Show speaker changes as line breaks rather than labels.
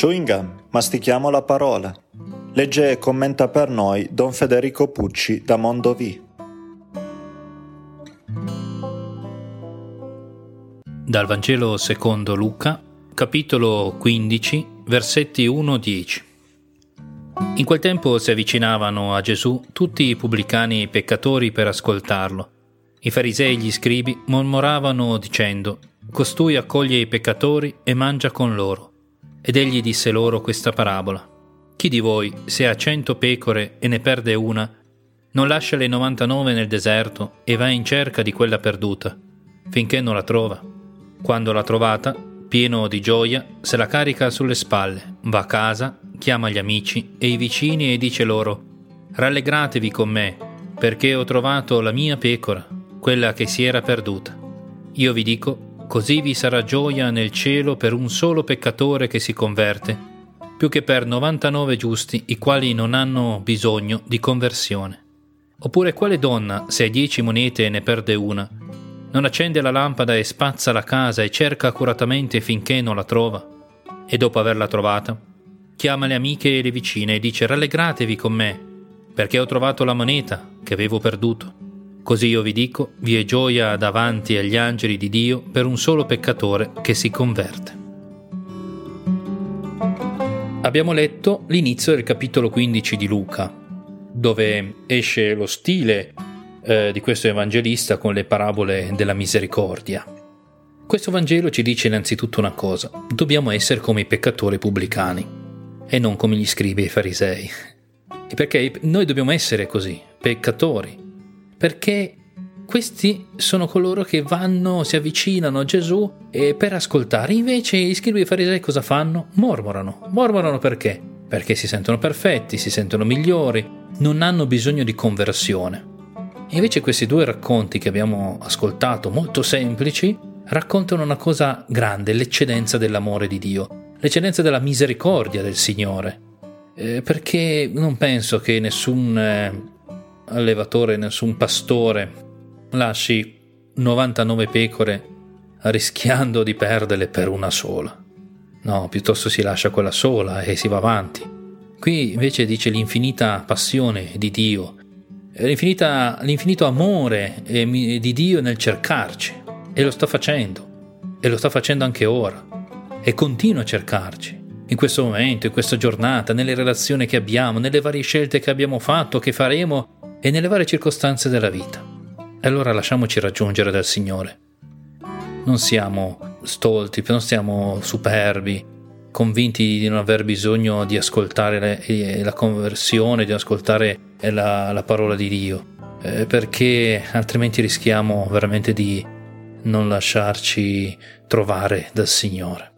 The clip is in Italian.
Chewing gum, mastichiamo la parola. Legge e commenta per noi Don Federico Pucci da Mondovì.
Dal Vangelo secondo Luca, capitolo 15, versetti 1-10. In quel tempo si avvicinavano a Gesù tutti i pubblicani e i peccatori per ascoltarlo. I farisei e gli scribi mormoravano dicendo, Costui accoglie i peccatori e mangia con loro. Ed egli disse loro questa parabola. Chi di voi, se ha cento pecore e ne perde una, non lascia le 99 nel deserto e va in cerca di quella perduta, finché non la trova. Quando l'ha trovata, pieno di gioia, se la carica sulle spalle, va a casa, chiama gli amici e i vicini e dice loro, Rallegratevi con me, perché ho trovato la mia pecora, quella che si era perduta. Io vi dico, Così vi sarà gioia nel cielo per un solo peccatore che si converte, più che per 99 giusti i quali non hanno bisogno di conversione. Oppure quale donna, se ha dieci monete e ne perde una, non accende la lampada e spazza la casa e cerca accuratamente finché non la trova? E dopo averla trovata, chiama le amiche e le vicine e dice rallegratevi con me, perché ho trovato la moneta che avevo perduto. Così io vi dico, vi è gioia davanti agli angeli di Dio per un solo peccatore che si converte. Abbiamo letto l'inizio del capitolo 15 di Luca, dove esce lo stile eh, di questo evangelista con le parabole della misericordia. Questo Vangelo ci dice innanzitutto una cosa, dobbiamo essere come i peccatori pubblicani e non come gli scribi e i farisei. Perché noi dobbiamo essere così, peccatori, perché questi sono coloro che vanno, si avvicinano a Gesù per ascoltare. Invece i scribi e farisei cosa fanno? Mormorano. Mormorano perché? Perché si sentono perfetti, si sentono migliori, non hanno bisogno di conversione. Invece questi due racconti che abbiamo ascoltato, molto semplici, raccontano una cosa grande, l'eccedenza dell'amore di Dio, l'eccedenza della misericordia del Signore. Eh, perché non penso che nessun eh, allevatore, nessun pastore lasci 99 pecore rischiando di perderle per una sola. No, piuttosto si lascia quella sola e si va avanti. Qui invece dice l'infinita passione di Dio, l'infinito amore di Dio nel cercarci. E lo sta facendo. E lo sta facendo anche ora. E continua a cercarci. In questo momento, in questa giornata, nelle relazioni che abbiamo, nelle varie scelte che abbiamo fatto, che faremo e nelle varie circostanze della vita. E allora lasciamoci raggiungere dal Signore. Non siamo stolti, non siamo superbi, convinti di non aver bisogno di ascoltare la conversione, di ascoltare la, la parola di Dio, eh, perché altrimenti rischiamo veramente di non lasciarci trovare dal Signore.